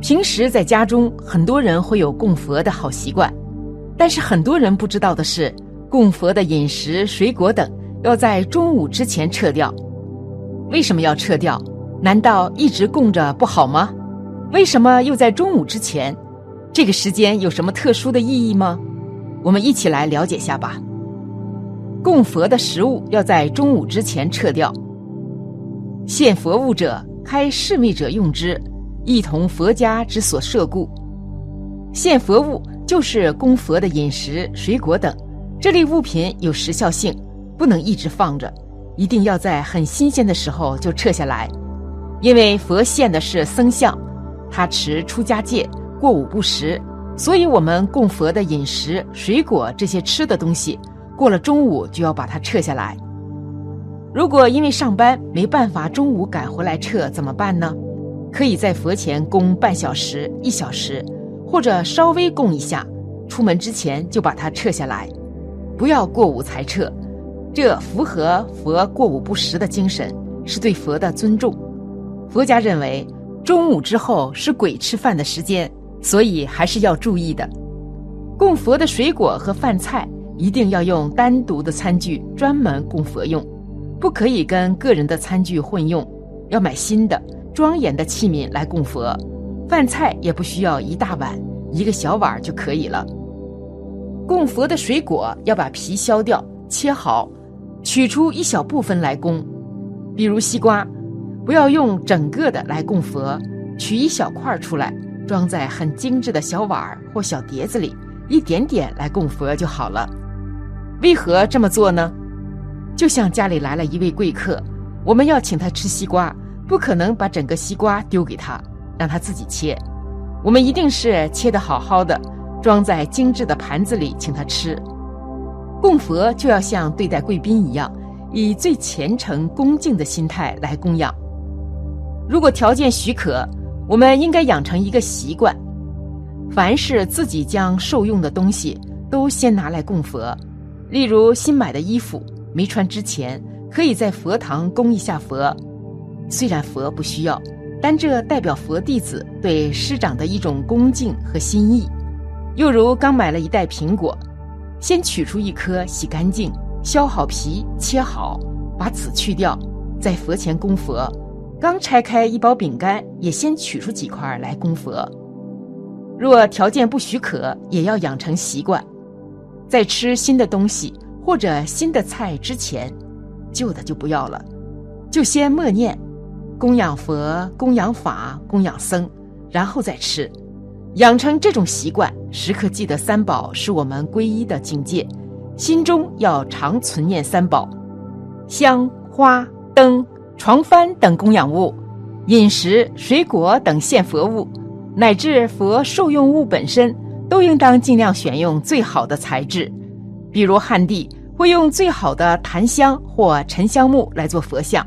平时在家中，很多人会有供佛的好习惯，但是很多人不知道的是，供佛的饮食、水果等要在中午之前撤掉。为什么要撤掉？难道一直供着不好吗？为什么又在中午之前？这个时间有什么特殊的意义吗？我们一起来了解下吧。供佛的食物要在中午之前撤掉。献佛物者，开示密者用之，一同佛家之所设故。献佛物就是供佛的饮食、水果等，这类物品有时效性，不能一直放着，一定要在很新鲜的时候就撤下来。因为佛献的是僧相，他持出家戒，过午不食，所以我们供佛的饮食、水果这些吃的东西，过了中午就要把它撤下来。如果因为上班没办法中午赶回来撤怎么办呢？可以在佛前供半小时、一小时，或者稍微供一下，出门之前就把它撤下来，不要过午才撤，这符合佛过午不食的精神，是对佛的尊重。佛家认为，中午之后是鬼吃饭的时间，所以还是要注意的。供佛的水果和饭菜一定要用单独的餐具，专门供佛用，不可以跟个人的餐具混用，要买新的庄严的器皿来供佛。饭菜也不需要一大碗，一个小碗就可以了。供佛的水果要把皮削掉，切好，取出一小部分来供，比如西瓜。不要用整个的来供佛，取一小块出来，装在很精致的小碗或小碟子里，一点点来供佛就好了。为何这么做呢？就像家里来了一位贵客，我们要请他吃西瓜，不可能把整个西瓜丢给他，让他自己切。我们一定是切得好好的，装在精致的盘子里请他吃。供佛就要像对待贵宾一样，以最虔诚恭敬的心态来供养。如果条件许可，我们应该养成一个习惯：凡是自己将受用的东西，都先拿来供佛。例如新买的衣服没穿之前，可以在佛堂供一下佛。虽然佛不需要，但这代表佛弟子对师长的一种恭敬和心意。又如刚买了一袋苹果，先取出一颗，洗干净，削好皮，切好，把籽去掉，在佛前供佛。刚拆开一包饼干，也先取出几块来供佛。若条件不许可，也要养成习惯，在吃新的东西或者新的菜之前，旧的就不要了，就先默念供养佛、供养法、供养僧，然后再吃。养成这种习惯，时刻记得三宝是我们皈依的境界，心中要常存念三宝：香、花、灯。床幡等供养物，饮食、水果等献佛物，乃至佛受用物本身，都应当尽量选用最好的材质。比如汉地会用最好的檀香或沉香木来做佛像，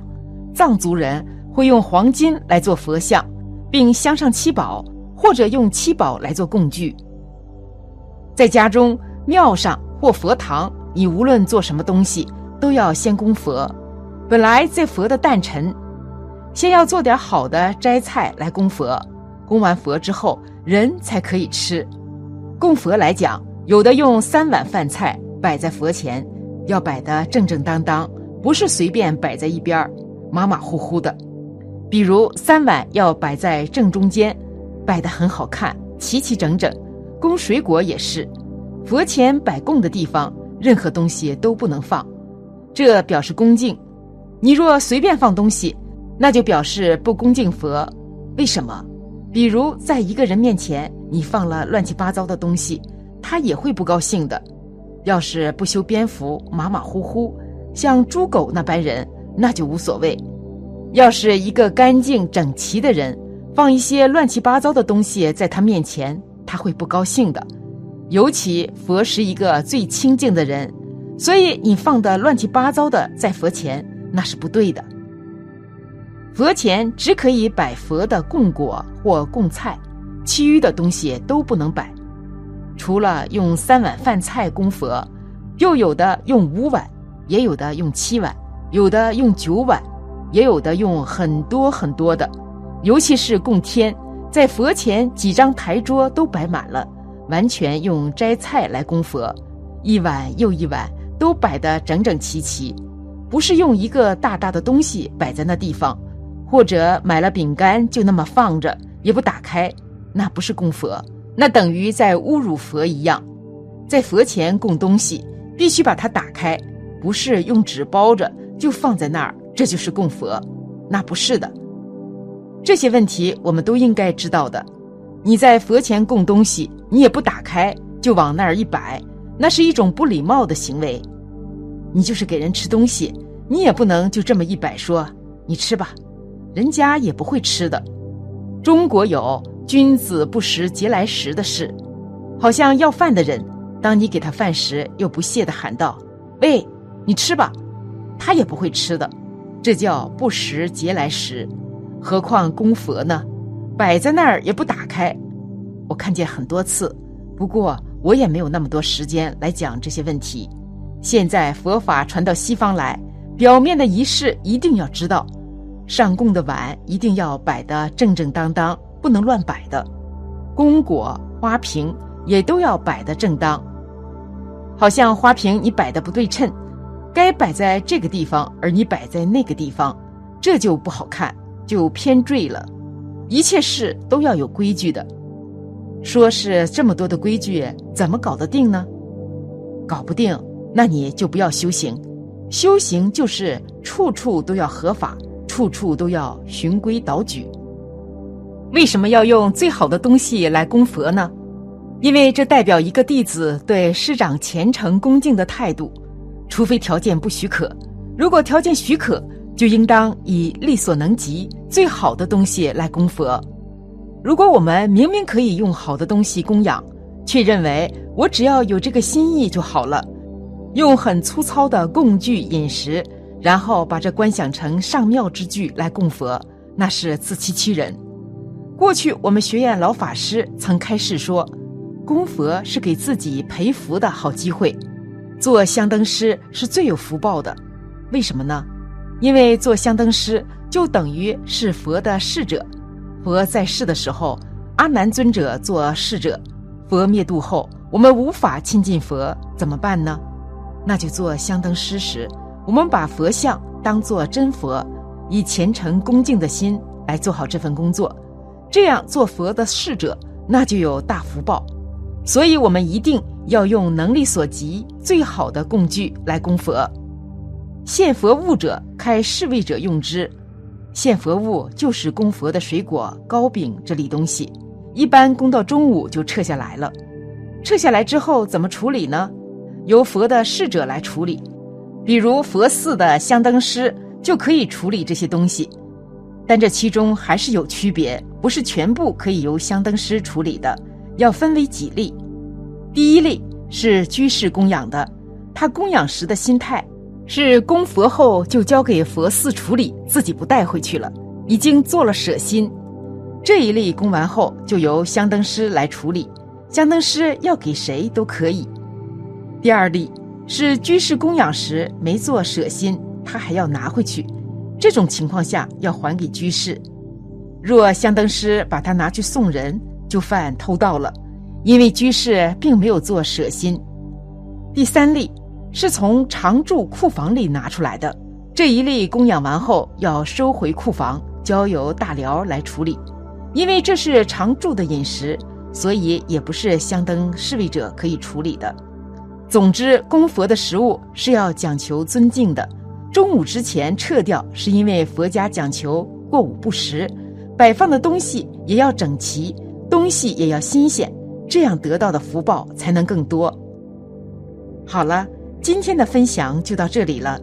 藏族人会用黄金来做佛像，并镶上七宝，或者用七宝来做供具。在家中、庙上或佛堂，你无论做什么东西，都要先供佛。本来在佛的诞辰，先要做点好的斋菜来供佛，供完佛之后，人才可以吃。供佛来讲，有的用三碗饭菜摆在佛前，要摆得正正当当，不是随便摆在一边马马虎虎的。比如三碗要摆在正中间，摆得很好看，齐齐整整。供水果也是，佛前摆供的地方，任何东西都不能放，这表示恭敬。你若随便放东西，那就表示不恭敬佛。为什么？比如在一个人面前，你放了乱七八糟的东西，他也会不高兴的。要是不修边幅，马马虎虎，像猪狗那般人，那就无所谓。要是一个干净整齐的人，放一些乱七八糟的东西在他面前，他会不高兴的。尤其佛是一个最清净的人，所以你放的乱七八糟的在佛前。那是不对的。佛前只可以摆佛的供果或供菜，其余的东西都不能摆。除了用三碗饭菜供佛，又有的用五碗，也有的用七碗，有的用九碗，也有的用很多很多的。尤其是供天，在佛前几张台桌都摆满了，完全用斋菜来供佛，一碗又一碗都摆得整整齐齐，不是用一个大大的东西摆在那地方，或者买了饼干就那么放着也不打开，那不是供佛，那等于在侮辱佛一样。在佛前供东西，必须把它打开，不是用纸包着就放在那儿，这就是供佛，那不是的。这些问题我们都应该知道的。你在佛前供东西，你也不打开，就往那儿一摆，那是一种不礼貌的行为。你就是给人吃东西，你也不能就这么一摆，说你吃吧，人家也不会吃的。中国有“君子不食嗟来食”的事，好像要饭的人，当你给他饭时，又不屑地喊道：“喂，你吃吧。”他也不会吃的，这叫不食嗟来食。何况供佛呢？摆在那儿也不打开，我看见很多次。不过我也没有那么多时间来讲这些问题。现在佛法传到西方来，表面的仪式一定要知道，上供的碗一定要摆得正正当当，不能乱摆的。供果、花瓶也都要摆得正当。好像花瓶你摆的不对称，该摆在这个地方，而你摆在那个地方，这就不好看。就偏坠了，一切事都要有规矩的。说是这么多的规矩，怎么搞得定呢？搞不定，那你就不要修行。修行就是处处都要合法，处处都要循规蹈矩。为什么要用最好的东西来供佛呢？因为这代表一个弟子对师长虔诚恭敬的态度。除非条件不许可，如果条件许可。就应当以力所能及最好的东西来供佛。如果我们明明可以用好的东西供养，却认为我只要有这个心意就好了，用很粗糙的供具饮食，然后把这观想成上妙之具来供佛，那是自欺欺人。过去我们学院老法师曾开示说，供佛是给自己培福的好机会，做香灯师是最有福报的。为什么呢？因为做香灯师就等于是佛的侍者，佛在世的时候，阿难尊者做侍者，佛灭度后，我们无法亲近佛，怎么办呢？那就做香灯师时，我们把佛像当作真佛，以虔诚恭敬的心来做好这份工作，这样做佛的侍者，那就有大福报。所以我们一定要用能力所及最好的供具来供佛。献佛物者，开侍卫者用之。献佛物就是供佛的水果、糕饼这类东西，一般供到中午就撤下来了。撤下来之后怎么处理呢？由佛的侍者来处理，比如佛寺的香灯师就可以处理这些东西。但这其中还是有区别，不是全部可以由香灯师处理的，要分为几类。第一类是居士供养的，他供养时的心态。是供佛后就交给佛寺处理，自己不带回去了，已经做了舍心。这一类供完后，就由香灯师来处理，香灯师要给谁都可以。第二例是居士供养时没做舍心，他还要拿回去，这种情况下要还给居士。若香灯师把它拿去送人，就犯偷盗了，因为居士并没有做舍心。第三例。是从常住库房里拿出来的，这一粒供养完后要收回库房，交由大寮来处理。因为这是常住的饮食，所以也不是香灯侍卫者可以处理的。总之，供佛的食物是要讲求尊敬的。中午之前撤掉，是因为佛家讲求过午不食，摆放的东西也要整齐，东西也要新鲜，这样得到的福报才能更多。好了。今天的分享就到这里了。